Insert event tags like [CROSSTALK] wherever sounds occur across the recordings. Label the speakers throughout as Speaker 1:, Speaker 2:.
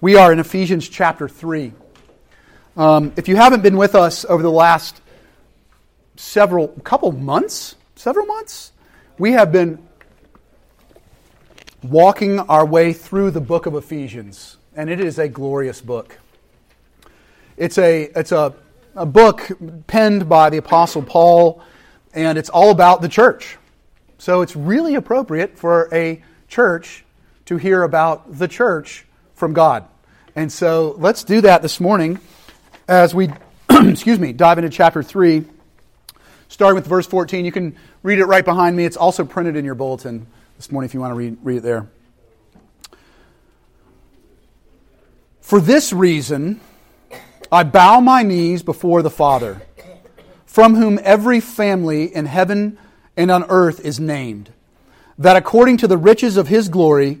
Speaker 1: We are in Ephesians chapter 3. Um, if you haven't been with us over the last several, couple months, several months, we have been walking our way through the book of Ephesians, and it is a glorious book. It's a, it's a, a book penned by the Apostle Paul, and it's all about the church. So it's really appropriate for a church to hear about the church from God. And so let's do that this morning as we, [CLEARS THROAT] excuse me, dive into chapter 3, starting with verse 14. You can read it right behind me. It's also printed in your bulletin this morning if you want to read, read it there. For this reason, I bow my knees before the Father, from whom every family in heaven and on earth is named, that according to the riches of his glory,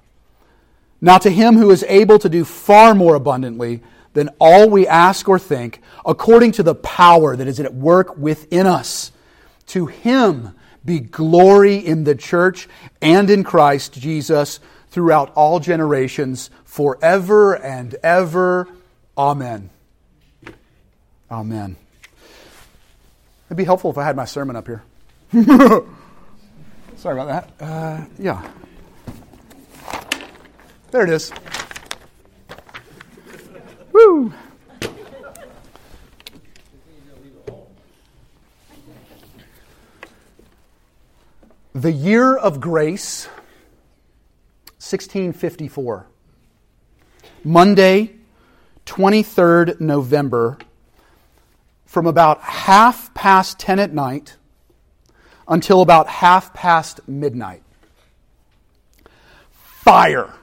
Speaker 1: Now, to him who is able to do far more abundantly than all we ask or think, according to the power that is at work within us, to him be glory in the church and in Christ Jesus throughout all generations, forever and ever. Amen. Amen. It'd be helpful if I had my sermon up here. [LAUGHS] Sorry about that. Uh, yeah. There it is. Woo! The year of grace, 1654. Monday, 23rd November, from about half past 10 at night until about half past midnight. Fire.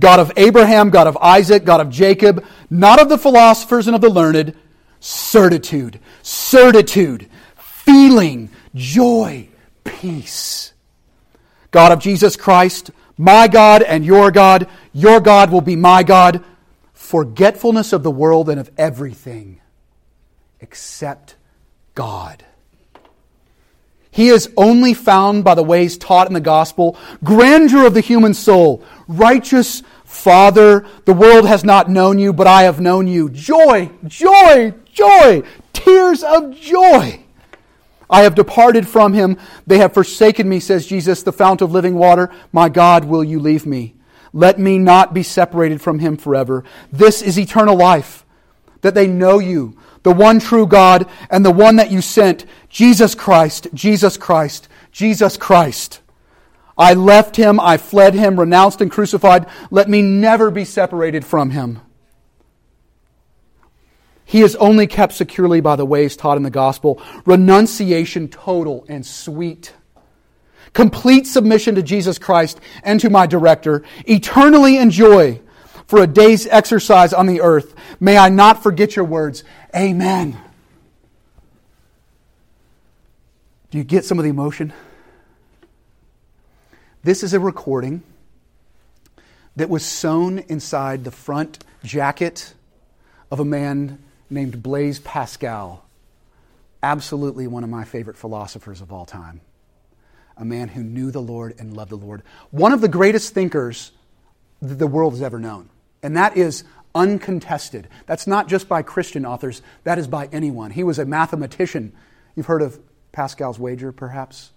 Speaker 1: God of Abraham, God of Isaac, God of Jacob, not of the philosophers and of the learned, certitude, certitude, feeling, joy, peace. God of Jesus Christ, my God and your God, your God will be my God, forgetfulness of the world and of everything except God. He is only found by the ways taught in the gospel, grandeur of the human soul, righteous Father, the world has not known you, but I have known you. Joy, joy, joy, tears of joy. I have departed from him. They have forsaken me, says Jesus, the fount of living water. My God, will you leave me? Let me not be separated from him forever. This is eternal life, that they know you, the one true God, and the one that you sent, Jesus Christ, Jesus Christ, Jesus Christ. I left him, I fled him, renounced and crucified. Let me never be separated from him. He is only kept securely by the ways taught in the gospel. Renunciation total and sweet. Complete submission to Jesus Christ and to my director. Eternally enjoy for a day's exercise on the earth. May I not forget your words. Amen. Do you get some of the emotion? This is a recording that was sewn inside the front jacket of a man named Blaise Pascal. Absolutely one of my favorite philosophers of all time. A man who knew the Lord and loved the Lord. One of the greatest thinkers that the world has ever known. And that is uncontested. That's not just by Christian authors, that is by anyone. He was a mathematician. You've heard of Pascal's wager, perhaps?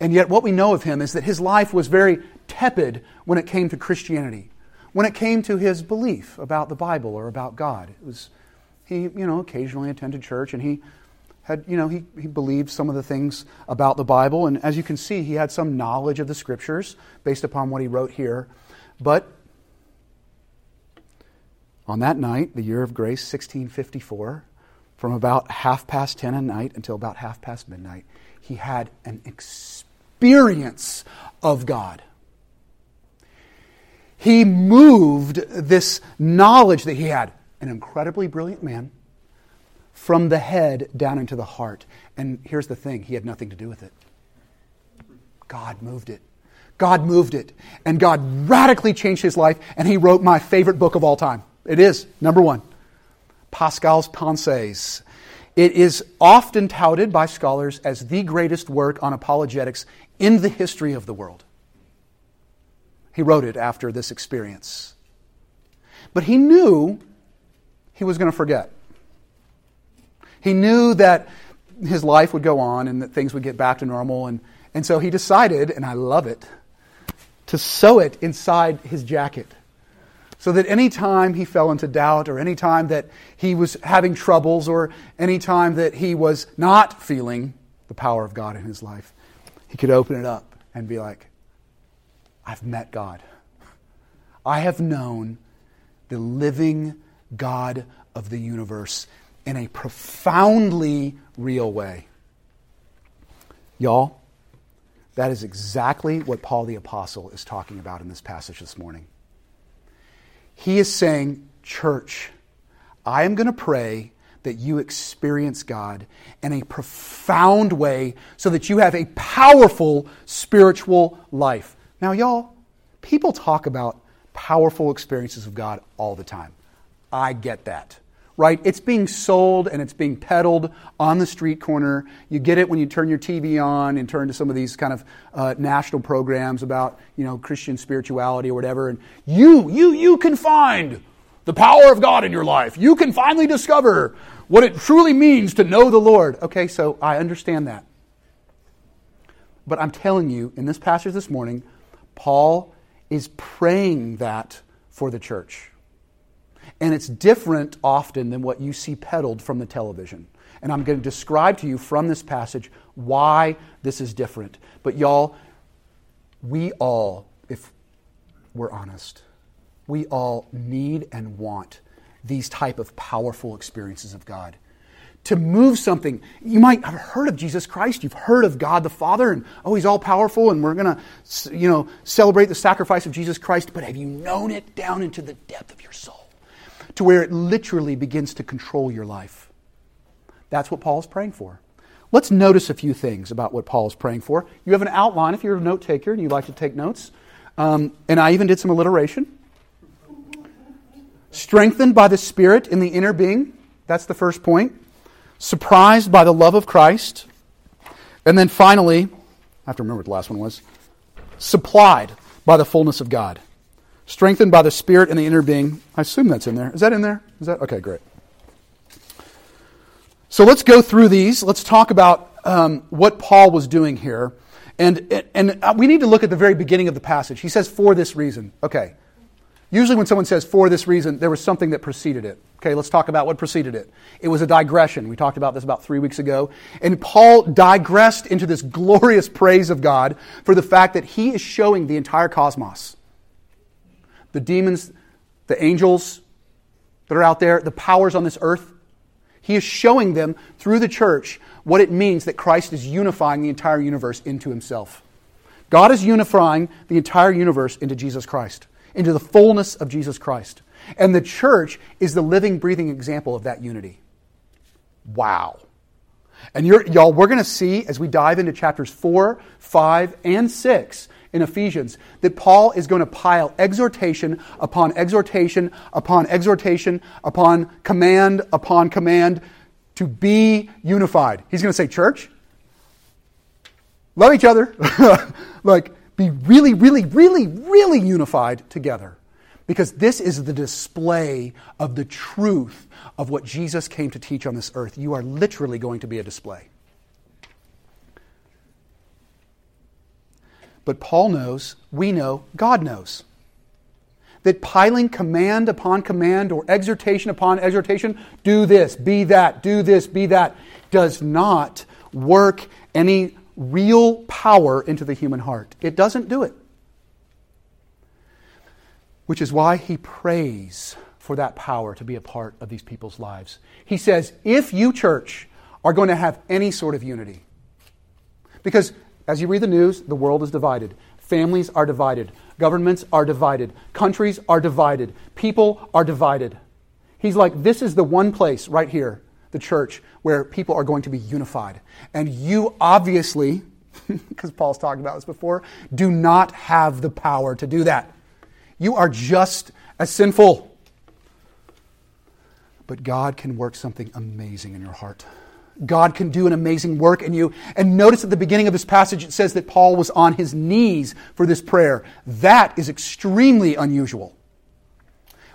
Speaker 1: And yet, what we know of him is that his life was very tepid when it came to Christianity, when it came to his belief about the Bible or about God. It was, he, you know, occasionally attended church and he had, you know, he, he believed some of the things about the Bible. And as you can see, he had some knowledge of the scriptures based upon what he wrote here. But on that night, the year of grace, 1654, from about half past 10 at night until about half past midnight, he had an experience of God. he moved this knowledge that he had, an incredibly brilliant man, from the head down into the heart. And here's the thing he had nothing to do with it. God moved it. God moved it. And God radically changed his life, and he wrote my favorite book of all time. It is, number one, Pascal's Pensées. It is often touted by scholars as the greatest work on apologetics in the history of the world. He wrote it after this experience. But he knew he was going to forget. He knew that his life would go on and that things would get back to normal. And, and so he decided, and I love it, to sew it inside his jacket. So that any time he fell into doubt, or any time that he was having troubles, or any time that he was not feeling the power of God in his life, he could open it up and be like, I've met God. I have known the living God of the universe in a profoundly real way. Y'all, that is exactly what Paul the Apostle is talking about in this passage this morning. He is saying, Church, I am going to pray that you experience God in a profound way so that you have a powerful spiritual life. Now, y'all, people talk about powerful experiences of God all the time. I get that right? It's being sold and it's being peddled on the street corner. You get it when you turn your TV on and turn to some of these kind of uh, national programs about, you know, Christian spirituality or whatever. And you, you, you can find the power of God in your life. You can finally discover what it truly means to know the Lord. Okay, so I understand that. But I'm telling you, in this passage this morning, Paul is praying that for the church. And it's different often than what you see peddled from the television. And I'm going to describe to you from this passage why this is different. But y'all, we all, if we're honest, we all need and want these type of powerful experiences of God. To move something, you might have heard of Jesus Christ, you've heard of God the Father, and oh, He's all powerful, and we're going to, you know, celebrate the sacrifice of Jesus Christ. But have you known it down into the depth of your soul? To where it literally begins to control your life. That's what Paul is praying for. Let's notice a few things about what Paul is praying for. You have an outline if you're a note taker and you like to take notes. Um, and I even did some alliteration. Strengthened by the Spirit in the inner being. That's the first point. Surprised by the love of Christ. And then finally, I have to remember what the last one was. Supplied by the fullness of God strengthened by the Spirit and the inner being. I assume that's in there. Is that in there? Is that okay? Great. So let's go through these. Let's talk about um, what Paul was doing here, and and we need to look at the very beginning of the passage. He says, "For this reason." Okay. Usually, when someone says "for this reason," there was something that preceded it. Okay, let's talk about what preceded it. It was a digression. We talked about this about three weeks ago. And Paul digressed into this glorious praise of God for the fact that he is showing the entire cosmos the demons, the angels that are out there, the powers on this earth. He is showing them through the church what it means that Christ is unifying the entire universe into himself. God is unifying the entire universe into Jesus Christ, into the fullness of Jesus Christ. And the church is the living, breathing example of that unity. Wow. And y'all, we're going to see as we dive into chapters 4, 5, and 6 in Ephesians that Paul is going to pile exhortation upon exhortation upon exhortation upon command upon command to be unified. He's going to say, Church, love each other. [LAUGHS] like, be really, really, really, really unified together. Because this is the display of the truth of what Jesus came to teach on this earth. You are literally going to be a display. But Paul knows, we know, God knows. That piling command upon command or exhortation upon exhortation, do this, be that, do this, be that, does not work any real power into the human heart. It doesn't do it. Which is why he prays for that power to be a part of these people's lives. He says, if you, church, are going to have any sort of unity, because as you read the news, the world is divided. Families are divided. Governments are divided. Countries are divided. People are divided. He's like, this is the one place right here, the church, where people are going to be unified. And you obviously, [LAUGHS] because Paul's talked about this before, do not have the power to do that. You are just as sinful. But God can work something amazing in your heart. God can do an amazing work in you. And notice at the beginning of this passage, it says that Paul was on his knees for this prayer. That is extremely unusual.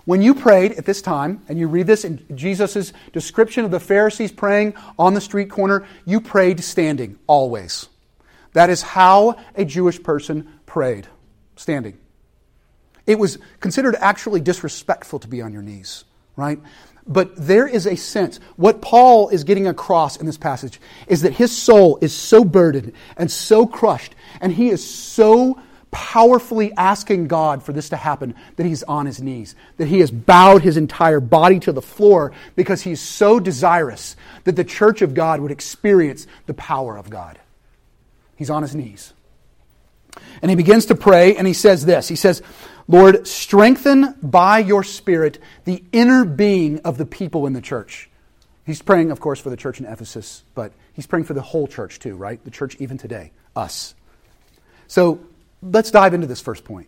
Speaker 1: When you prayed at this time, and you read this in Jesus' description of the Pharisees praying on the street corner, you prayed standing, always. That is how a Jewish person prayed, standing. It was considered actually disrespectful to be on your knees, right? But there is a sense, what Paul is getting across in this passage is that his soul is so burdened and so crushed, and he is so powerfully asking God for this to happen that he's on his knees, that he has bowed his entire body to the floor because he's so desirous that the church of God would experience the power of God. He's on his knees. And he begins to pray, and he says this He says, Lord, strengthen by your Spirit the inner being of the people in the church. He's praying, of course, for the church in Ephesus, but he's praying for the whole church too, right? The church even today, us. So let's dive into this first point.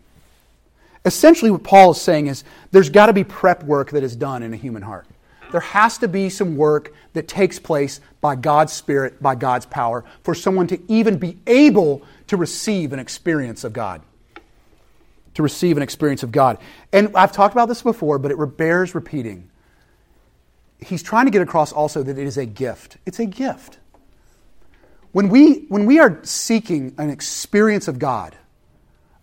Speaker 1: Essentially, what Paul is saying is there's got to be prep work that is done in a human heart. There has to be some work that takes place by God's Spirit, by God's power, for someone to even be able to receive an experience of God. To receive an experience of God. And I've talked about this before, but it bears repeating. He's trying to get across also that it is a gift. It's a gift. When we, when we are seeking an experience of God,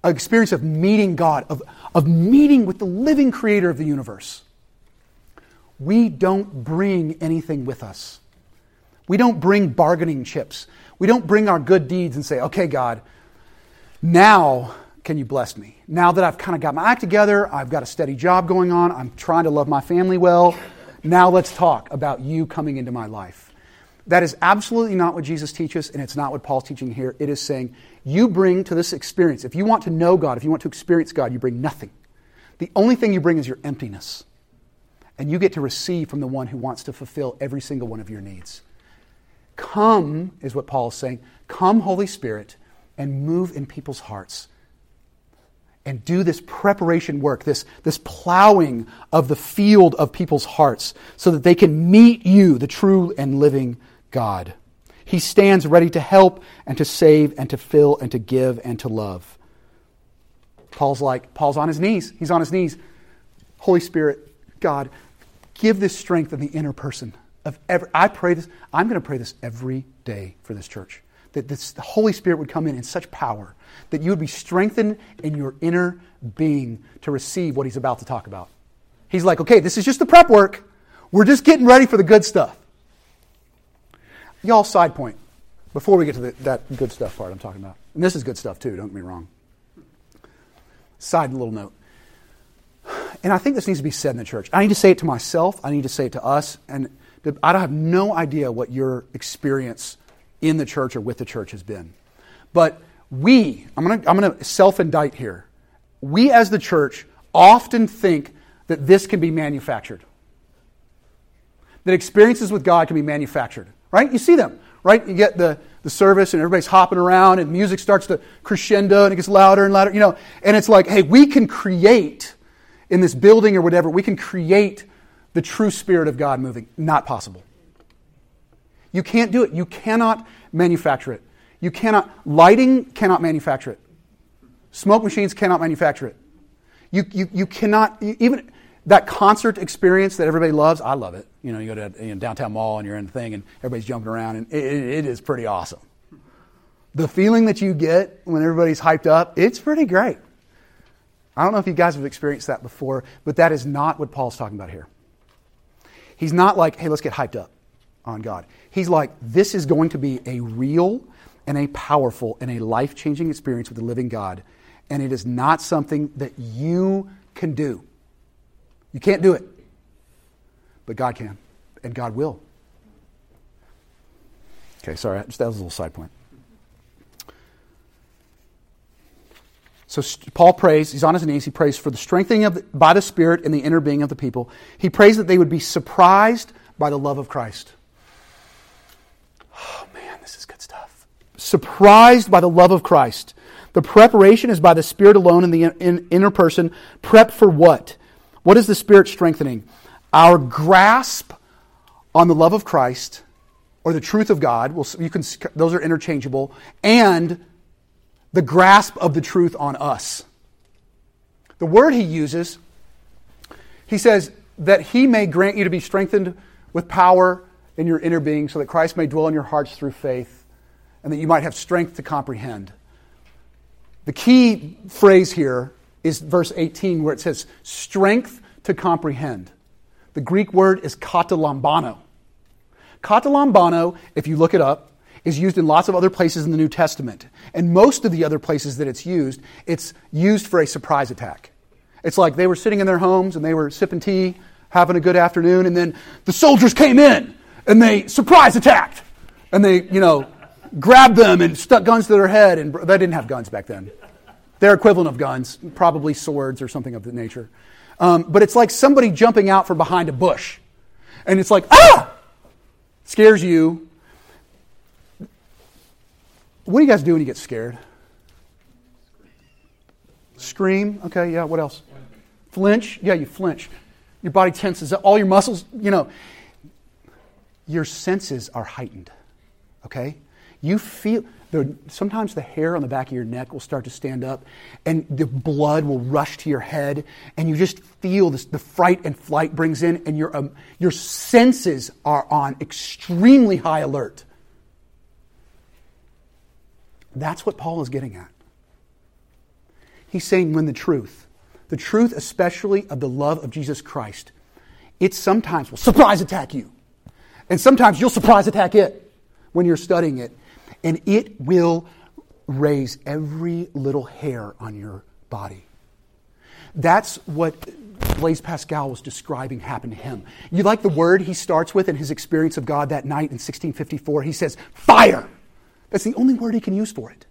Speaker 1: an experience of meeting God, of, of meeting with the living creator of the universe, we don't bring anything with us. We don't bring bargaining chips. We don't bring our good deeds and say, okay, God, now can you bless me? Now that I've kind of got my act together, I've got a steady job going on, I'm trying to love my family well, now let's talk about you coming into my life. That is absolutely not what Jesus teaches, and it's not what Paul's teaching here. It is saying, you bring to this experience, if you want to know God, if you want to experience God, you bring nothing. The only thing you bring is your emptiness. And you get to receive from the one who wants to fulfill every single one of your needs. Come, is what Paul is saying. Come, Holy Spirit, and move in people's hearts. And do this preparation work, this, this plowing of the field of people's hearts, so that they can meet you, the true and living God. He stands ready to help and to save and to fill and to give and to love. Paul's like, Paul's on his knees. He's on his knees. Holy Spirit, God, give this strength in the inner person. Of every, I pray this, I'm going to pray this every day for this church. That this, the Holy Spirit would come in in such power that you would be strengthened in your inner being to receive what he's about to talk about. He's like, okay, this is just the prep work. We're just getting ready for the good stuff. Y'all, side point before we get to the, that good stuff part I'm talking about. And this is good stuff too, don't get me wrong. Side little note. And I think this needs to be said in the church. I need to say it to myself, I need to say it to us, and I have no idea what your experience in the church or with the church has been. But we, I'm going to I'm going to self indict here. We as the church often think that this can be manufactured. That experiences with God can be manufactured right? You see them, right? You get the, the service and everybody's hopping around and music starts to crescendo and it gets louder and louder, you know, and it's like, hey, we can create in this building or whatever, we can create the true Spirit of God moving. Not possible. You can't do it. You cannot manufacture it. You cannot, lighting cannot manufacture it. Smoke machines cannot manufacture it. You, you, you cannot, even, that concert experience that everybody loves, I love it. You know, you go to you know, downtown mall and you're in the thing and everybody's jumping around, and it, it is pretty awesome. The feeling that you get when everybody's hyped up, it's pretty great. I don't know if you guys have experienced that before, but that is not what Paul's talking about here. He's not like, hey, let's get hyped up on God. He's like, this is going to be a real and a powerful and a life changing experience with the living God, and it is not something that you can do. You can't do it. But God can, and God will. Okay, sorry, just that was a little side point. So Paul prays, he's on his knees, he prays for the strengthening of the, by the Spirit in the inner being of the people. He prays that they would be surprised by the love of Christ. Oh man, this is good stuff. Surprised by the love of Christ. The preparation is by the Spirit alone in the in, inner person. Prep for what? What is the Spirit strengthening? Our grasp on the love of Christ or the truth of God. Well, you can, those are interchangeable. And the grasp of the truth on us. The word he uses, he says that he may grant you to be strengthened with power in your inner being so that Christ may dwell in your hearts through faith and that you might have strength to comprehend. The key phrase here is verse 18 where it says strength to comprehend. The Greek word is katalambano. Katalambano, if you look it up, is used in lots of other places in the New Testament. And most of the other places that it's used, it's used for a surprise attack. It's like they were sitting in their homes and they were sipping tea, having a good afternoon, and then the soldiers came in and they surprise attacked. And they, you know, grabbed them and stuck guns to their head. And they didn't have guns back then. Their equivalent of guns, probably swords or something of that nature. Um, but it's like somebody jumping out from behind a bush. And it's like, ah! Scares you. What do you guys do when you get scared? Scream. Okay, yeah, what else? Flinch. Yeah, you flinch. Your body tenses up. All your muscles, you know. Your senses are heightened. Okay? You feel, sometimes the hair on the back of your neck will start to stand up and the blood will rush to your head and you just feel this, the fright and flight brings in and your, um, your senses are on extremely high alert. That's what Paul is getting at. He's saying when the truth, the truth especially of the love of Jesus Christ, it sometimes will surprise attack you. And sometimes you'll surprise attack it when you're studying it. And it will raise every little hair on your body. That's what Blaise Pascal was describing happened to him. You like the word he starts with in his experience of God that night in 1654? He says, fire. That's the only word he can use for it.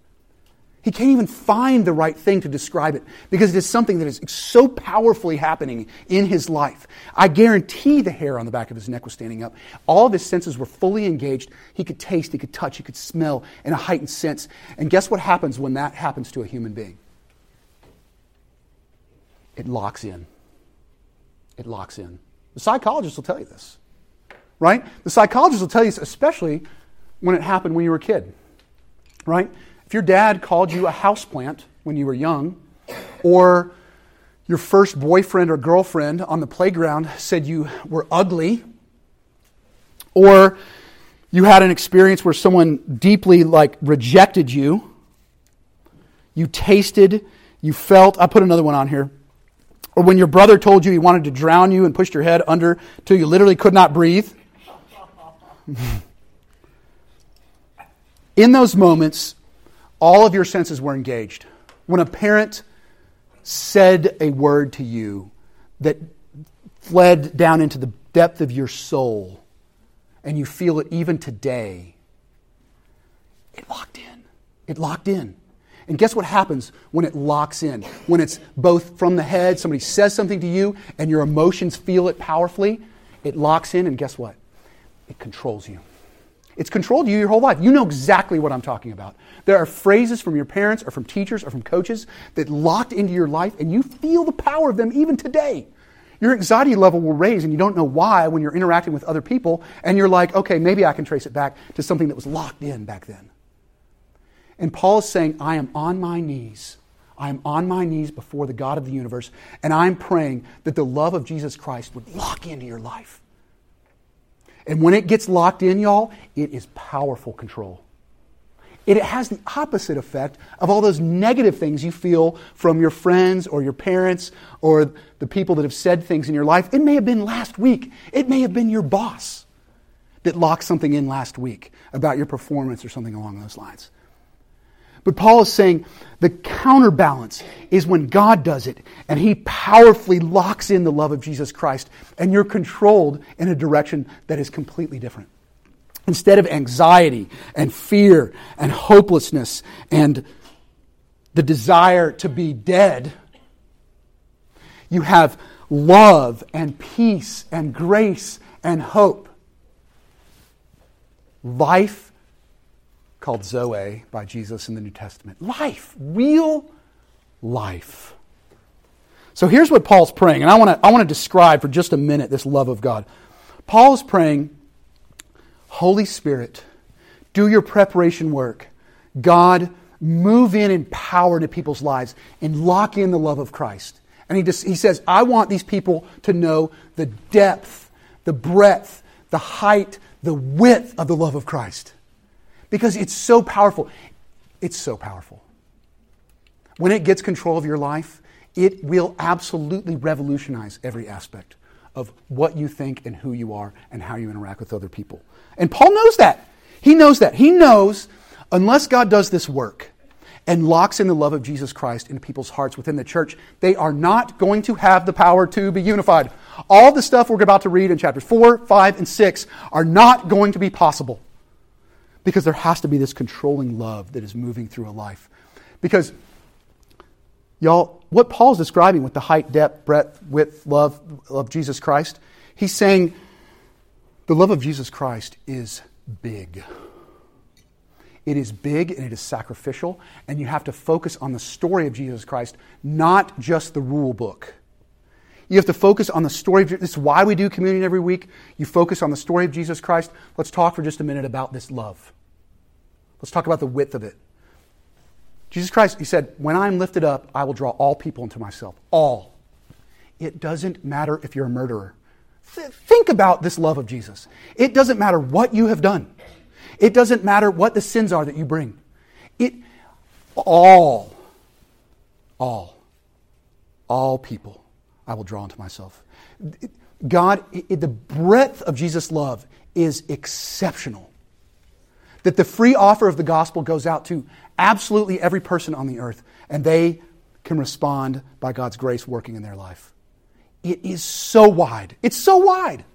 Speaker 1: He can't even find the right thing to describe it because it is something that is so powerfully happening in his life. I guarantee the hair on the back of his neck was standing up. All of his senses were fully engaged. He could taste, he could touch, he could smell in a heightened sense. And guess what happens when that happens to a human being? It locks in. It locks in. The psychologists will tell you this, right? The psychologists will tell you this, especially when it happened when you were a kid right? If your dad called you a houseplant when you were young, or your first boyfriend or girlfriend on the playground said you were ugly, or you had an experience where someone deeply like rejected you, you tasted, you felt, I put another one on here. Or when your brother told you he wanted to drown you and pushed your head under till you literally could not breathe. [LAUGHS] In those moments, all of your senses were engaged. When a parent said a word to you that fled down into the depth of your soul, and you feel it even today, it locked in. It locked in. And guess what happens when it locks in? When it's both from the head, somebody says something to you, and your emotions feel it powerfully, it locks in, and guess what? It controls you. It's controlled you your whole life. You know exactly what I'm talking about. There are phrases from your parents or from teachers or from coaches that locked into your life, and you feel the power of them even today. Your anxiety level will raise, and you don't know why when you're interacting with other people, and you're like, okay, maybe I can trace it back to something that was locked in back then. And Paul is saying, I am on my knees. I am on my knees before the God of the universe, and I'm praying that the love of Jesus Christ would lock into your life and when it gets locked in, y'all, it is powerful control. It has the opposite effect of all those negative things you feel from your friends or your parents or the people that have said things in your life. It may have been last week, it may have been your boss that locked something in last week about your performance or something along those lines. But Paul is saying the counterbalance is when God does it and he powerfully locks in the love of Jesus Christ and you're controlled in a direction that is completely different. Instead of anxiety and fear and hopelessness and the desire to be dead. You have love and peace and grace and hope. Life called Zoe by Jesus in the New Testament. Life, real life. So here's what Paul's praying, and I want to I want to describe for just a minute this love of God. Paul is praying, Holy Spirit, do your preparation work. God, move in and power into people's lives and lock in the love of Christ. And he, just, he says, I want these people to know the depth, the breadth, the height, the width of the love of Christ. Because it's so powerful. It's so powerful. When it gets control of your life, it will absolutely revolutionize every aspect of what you think and who you are and how you interact with other people. And Paul knows that. He knows that. He knows unless God does this work and locks in the love of Jesus Christ into people's hearts within the church, they are not going to have the power to be unified. All the stuff we're about to read in chapters 4, 5, and 6 are not going to be possible because there has to be this controlling love that is moving through a life. Because, y'all, what Paul's describing with the height, depth, breadth, width, love of Jesus Christ, he's saying the love of Jesus Christ is big. It is big and it is sacrificial, and you have to focus on the story of Jesus Christ, not just the rule book. You have to focus on the story of This is why we do communion every week. You focus on the story of Jesus Christ. Let's talk for just a minute about this love. Let's talk about the width of it. Jesus Christ, he said, When I'm lifted up, I will draw all people into myself. All. It doesn't matter if you're a murderer. Think about this love of Jesus. It doesn't matter what you have done. It doesn't matter what the sins are that you bring. It all, all, all people I will draw into myself. God, it, the breadth of Jesus' love is exceptional. That the free offer of the gospel goes out to absolutely every person on the earth, and they can respond by God's grace working in their life. It is so wide. It's so wide.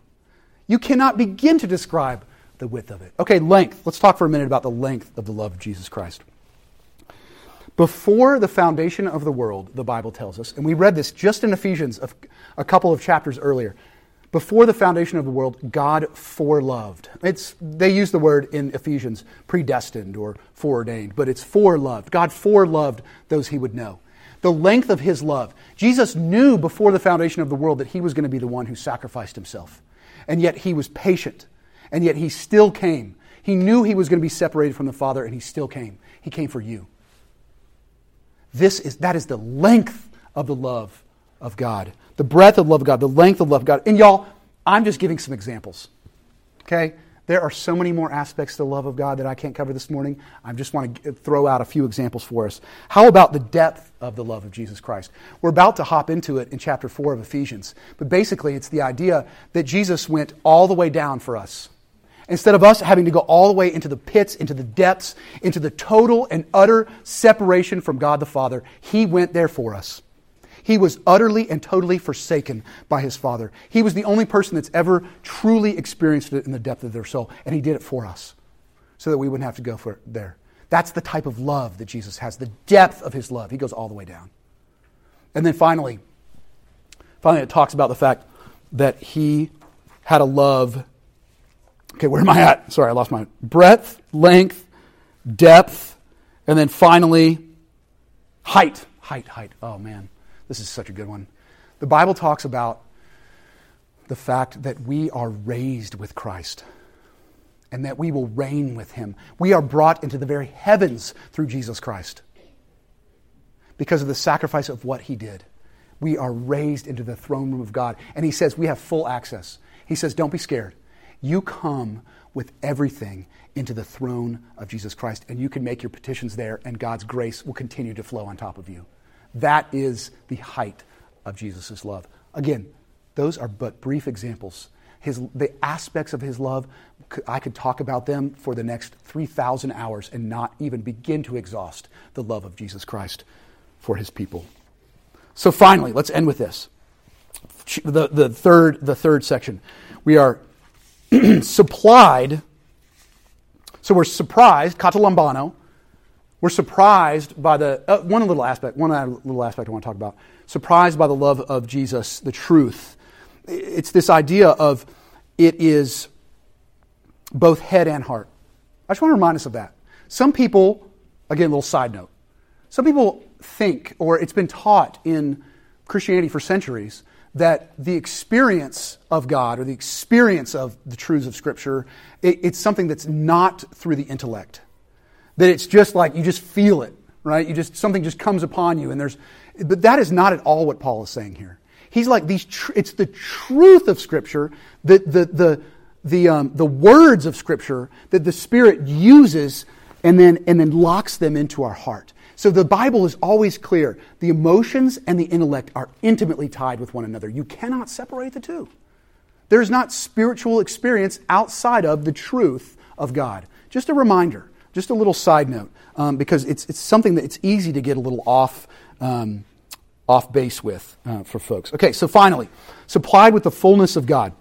Speaker 1: You cannot begin to describe the width of it. Okay, length. Let's talk for a minute about the length of the love of Jesus Christ. Before the foundation of the world, the Bible tells us, and we read this just in Ephesians a couple of chapters earlier. Before the foundation of the world, God foreloved. It's, they use the word in Ephesians predestined or foreordained, but it's foreloved. God foreloved those he would know. The length of his love. Jesus knew before the foundation of the world that he was going to be the one who sacrificed himself. And yet he was patient and yet he still came. He knew he was going to be separated from the Father, and he still came. He came for you. This is, that is the length of the love of God, the breadth of love of God, the length of love of God. And y'all, I'm just giving some examples. Okay? There are so many more aspects to the love of God that I can't cover this morning. I just want to throw out a few examples for us. How about the depth of the love of Jesus Christ? We're about to hop into it in chapter 4 of Ephesians. But basically, it's the idea that Jesus went all the way down for us. Instead of us having to go all the way into the pits, into the depths, into the total and utter separation from God the Father, He went there for us. He was utterly and totally forsaken by His Father. He was the only person that's ever truly experienced it in the depth of their soul, and He did it for us so that we wouldn't have to go for there. That's the type of love that Jesus has, the depth of His love. He goes all the way down. And then finally, finally, it talks about the fact that He had a love Okay, where am I at? Sorry, I lost my breadth, length, depth, and then finally, height. Height, height. Oh man, this is such a good one. The Bible talks about the fact that we are raised with Christ and that we will reign with him. We are brought into the very heavens through Jesus Christ because of the sacrifice of what he did. We are raised into the throne room of God. And he says we have full access. He says, Don't be scared. You come with everything into the throne of Jesus Christ, and you can make your petitions there, and God's grace will continue to flow on top of you. That is the height of Jesus' love. Again, those are but brief examples. His, the aspects of his love, I could talk about them for the next 3,000 hours and not even begin to exhaust the love of Jesus Christ for his people. So finally, let's end with this. The, the, third, the third section. We are [CLEARS THROAT] supplied. So we're surprised, katalambano. We're surprised by the uh, one little aspect, one little aspect I want to talk about. Surprised by the love of Jesus, the truth. It's this idea of it is both head and heart. I just want to remind us of that. Some people, again, a little side note, some people think, or it's been taught in Christianity for centuries, that the experience of God or the experience of the truths of Scripture, it, it's something that's not through the intellect. That it's just like you just feel it, right? You just something just comes upon you, and there's. But that is not at all what Paul is saying here. He's like these. Tr- it's the truth of Scripture, the the the the um, the words of Scripture that the Spirit uses, and then and then locks them into our heart. So the Bible is always clear. The emotions and the intellect are intimately tied with one another. You cannot separate the two. There's not spiritual experience outside of the truth of God. Just a reminder, just a little side note, um, because it's, it's something that it's easy to get a little off, um, off base with uh, for folks. Okay, so finally, supplied with the fullness of God.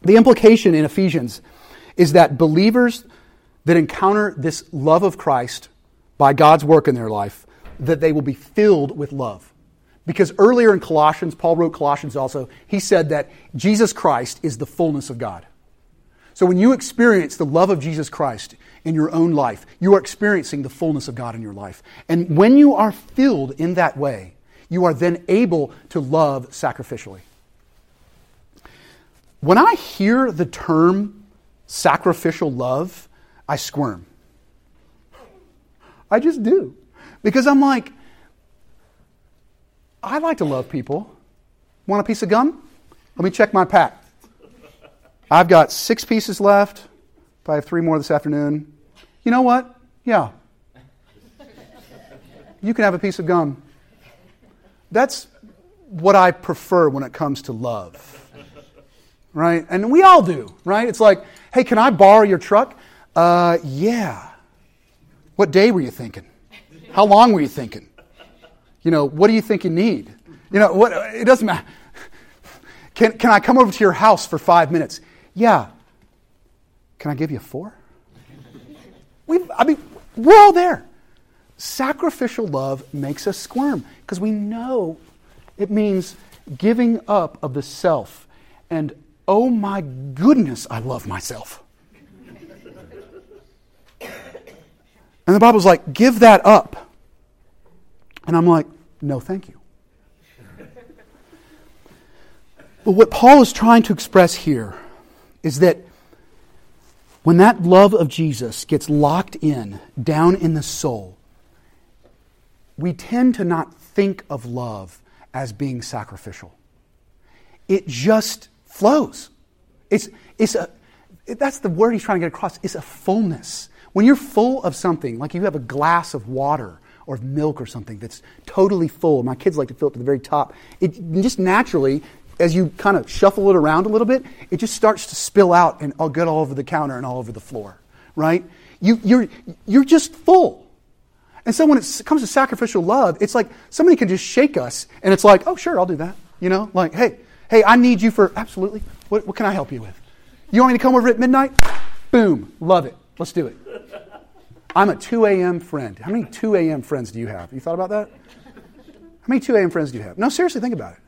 Speaker 1: The implication in Ephesians is that believers that encounter this love of Christ by God's work in their life, that they will be filled with love. Because earlier in Colossians, Paul wrote Colossians also, he said that Jesus Christ is the fullness of God. So when you experience the love of Jesus Christ in your own life, you are experiencing the fullness of God in your life. And when you are filled in that way, you are then able to love sacrificially. When I hear the term sacrificial love, I squirm. I just do. Because I'm like, I like to love people. Want a piece of gum? Let me check my pack. I've got six pieces left. If I have three more this afternoon, you know what? Yeah. You can have a piece of gum. That's what I prefer when it comes to love. Right? And we all do, right? It's like, hey, can I borrow your truck? Uh, yeah. What day were you thinking? How long were you thinking? You know, what do you think you need? You know, what, it doesn't matter. Can, can I come over to your house for five minutes? Yeah. Can I give you four? we I mean, we're all there. Sacrificial love makes us squirm because we know it means giving up of the self. And oh my goodness, I love myself. And the Bible's like, give that up. And I'm like, no, thank you. But what Paul is trying to express here is that when that love of Jesus gets locked in, down in the soul, we tend to not think of love as being sacrificial. It just flows. It's, it's a, that's the word he's trying to get across. It's a fullness. When you're full of something, like you have a glass of water or of milk or something that's totally full, my kids like to fill it to the very top, it just naturally, as you kind of shuffle it around a little bit, it just starts to spill out and I'll get all over the counter and all over the floor, right? You, you're, you're just full. And so when it comes to sacrificial love, it's like somebody can just shake us and it's like, oh, sure, I'll do that. You know, like, hey, hey, I need you for, absolutely. What, what can I help you with? You want me to come over at midnight? Boom, love it. Let's do it. I'm a 2 a.m. friend. How many 2 a.m. friends do you have? You thought about that? How many 2 a.m. friends do you have? No, seriously, think about it.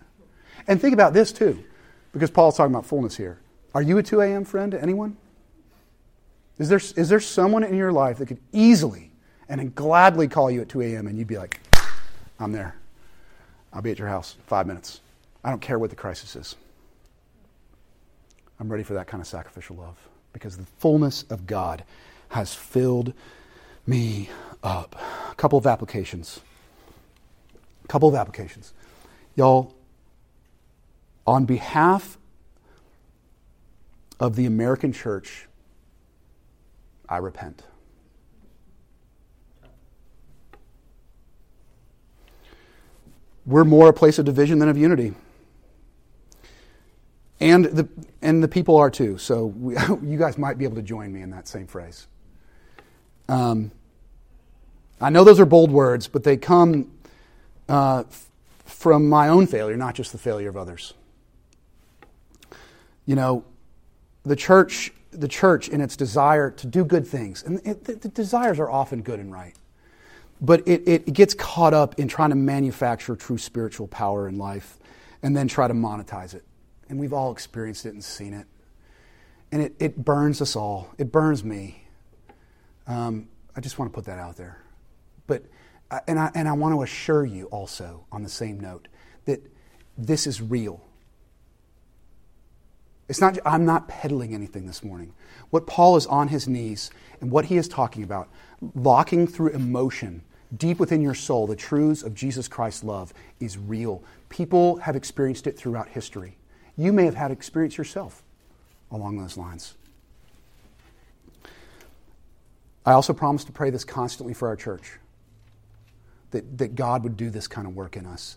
Speaker 1: And think about this too, because Paul's talking about fullness here. Are you a 2 a.m. friend to anyone? Is there, is there someone in your life that could easily and gladly call you at 2 a.m. and you'd be like, I'm there. I'll be at your house five minutes. I don't care what the crisis is. I'm ready for that kind of sacrificial love because the fullness of God has filled me up. A couple of applications. A couple of applications. Y'all, on behalf of the American church, I repent. We're more a place of division than of unity. And the, and the people are too. So we, [LAUGHS] you guys might be able to join me in that same phrase. Um, I know those are bold words, but they come uh, from my own failure, not just the failure of others. You know, the church, the church in its desire to do good things, and it, the, the desires are often good and right. but it, it gets caught up in trying to manufacture true spiritual power in life and then try to monetize it. And we've all experienced it and seen it. And it, it burns us all. It burns me. Um, I just want to put that out there. But, and I, and I want to assure you also, on the same note, that this is real. It's not, I'm not peddling anything this morning. What Paul is on his knees and what he is talking about, locking through emotion deep within your soul, the truths of Jesus Christ's love is real. People have experienced it throughout history. You may have had experience yourself along those lines. I also promise to pray this constantly for our church that, that God would do this kind of work in us.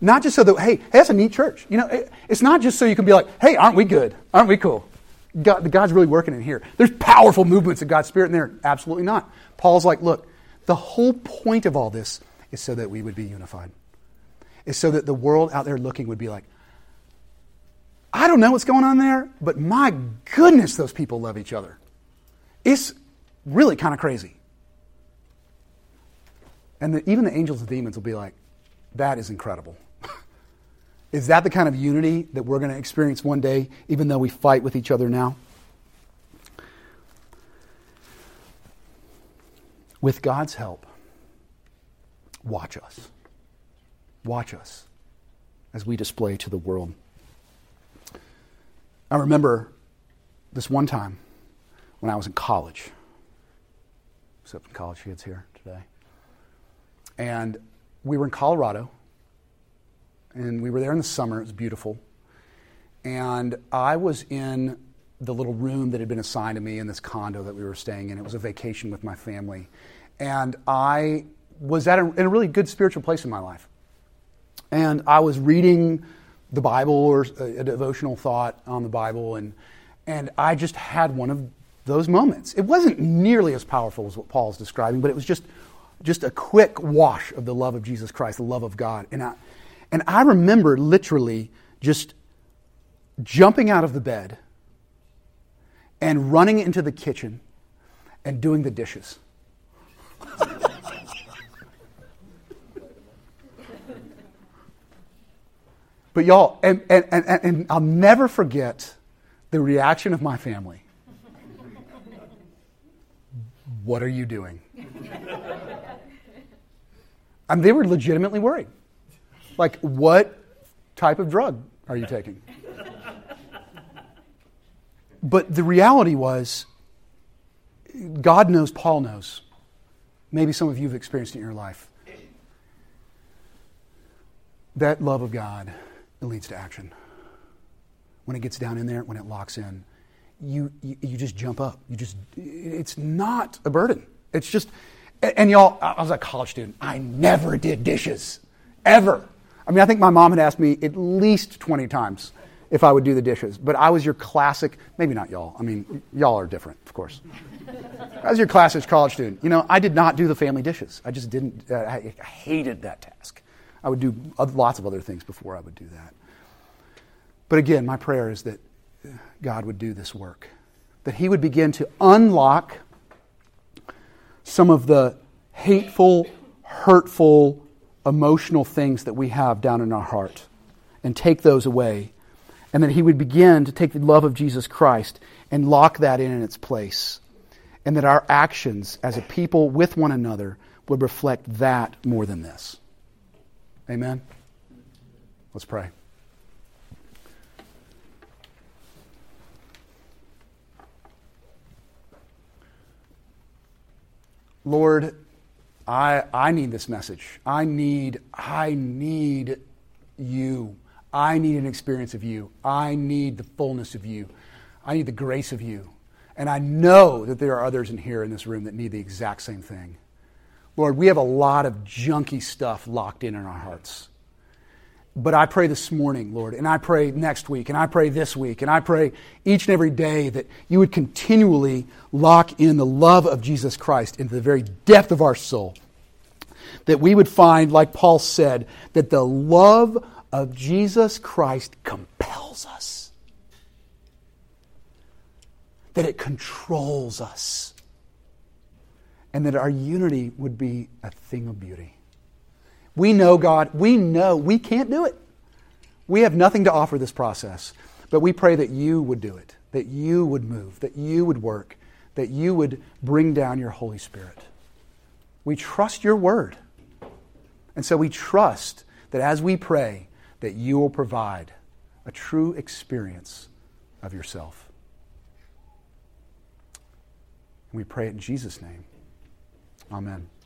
Speaker 1: Not just so that, hey, hey, that's a neat church. You know, it, it's not just so you can be like, hey, aren't we good? Aren't we cool? God, God's really working in here. There's powerful movements of God's Spirit in there. Absolutely not. Paul's like, look, the whole point of all this is so that we would be unified. Is so that the world out there looking would be like, I don't know what's going on there, but my goodness, those people love each other. It's really kind of crazy. And the, even the angels and demons will be like, that is incredible. [LAUGHS] is that the kind of unity that we're going to experience one day, even though we fight with each other now? With God's help, watch us. Watch us as we display to the world. I remember this one time when I was in college. Except in college kids here today. And we were in Colorado, and we were there in the summer. It was beautiful. And I was in the little room that had been assigned to me in this condo that we were staying in. It was a vacation with my family. And I was at a, in a really good spiritual place in my life. And I was reading the Bible or a, a devotional thought on the Bible, and, and I just had one of those moments. It wasn't nearly as powerful as what Paul's describing, but it was just, just a quick wash of the love of Jesus Christ, the love of God. And I, and I remember literally just jumping out of the bed and running into the kitchen and doing the dishes. [LAUGHS] But y'all, and, and, and, and I'll never forget the reaction of my family. what are you doing? I mean, they were legitimately worried. Like, what type of drug are you taking? But the reality was, God knows, Paul knows. Maybe some of you have experienced it in your life. That love of God leads to action. When it gets down in there, when it locks in, you, you, you just jump up. You just, it's not a burden. It's just, and y'all, I was a college student. I never did dishes, ever. I mean, I think my mom had asked me at least 20 times if I would do the dishes. But I was your classic, maybe not y'all. I mean, y'all are different, of course. I was your classic college student. You know, I did not do the family dishes. I just didn't, uh, I hated that task. I would do lots of other things before I would do that. But again, my prayer is that God would do this work, that He would begin to unlock some of the hateful, hurtful, emotional things that we have down in our heart and take those away. And that He would begin to take the love of Jesus Christ and lock that in in its place. And that our actions as a people with one another would reflect that more than this. Amen? Let's pray. Lord, I, I need this message. I need, I need you. I need an experience of you. I need the fullness of you. I need the grace of you. And I know that there are others in here in this room that need the exact same thing. Lord, we have a lot of junky stuff locked in in our hearts. But I pray this morning, Lord, and I pray next week, and I pray this week, and I pray each and every day that you would continually lock in the love of Jesus Christ into the very depth of our soul. That we would find, like Paul said, that the love of Jesus Christ compels us, that it controls us and that our unity would be a thing of beauty. We know, God, we know we can't do it. We have nothing to offer this process, but we pray that you would do it, that you would move, that you would work, that you would bring down your Holy Spirit. We trust your word. And so we trust that as we pray, that you will provide a true experience of yourself. And we pray it in Jesus' name. Amen.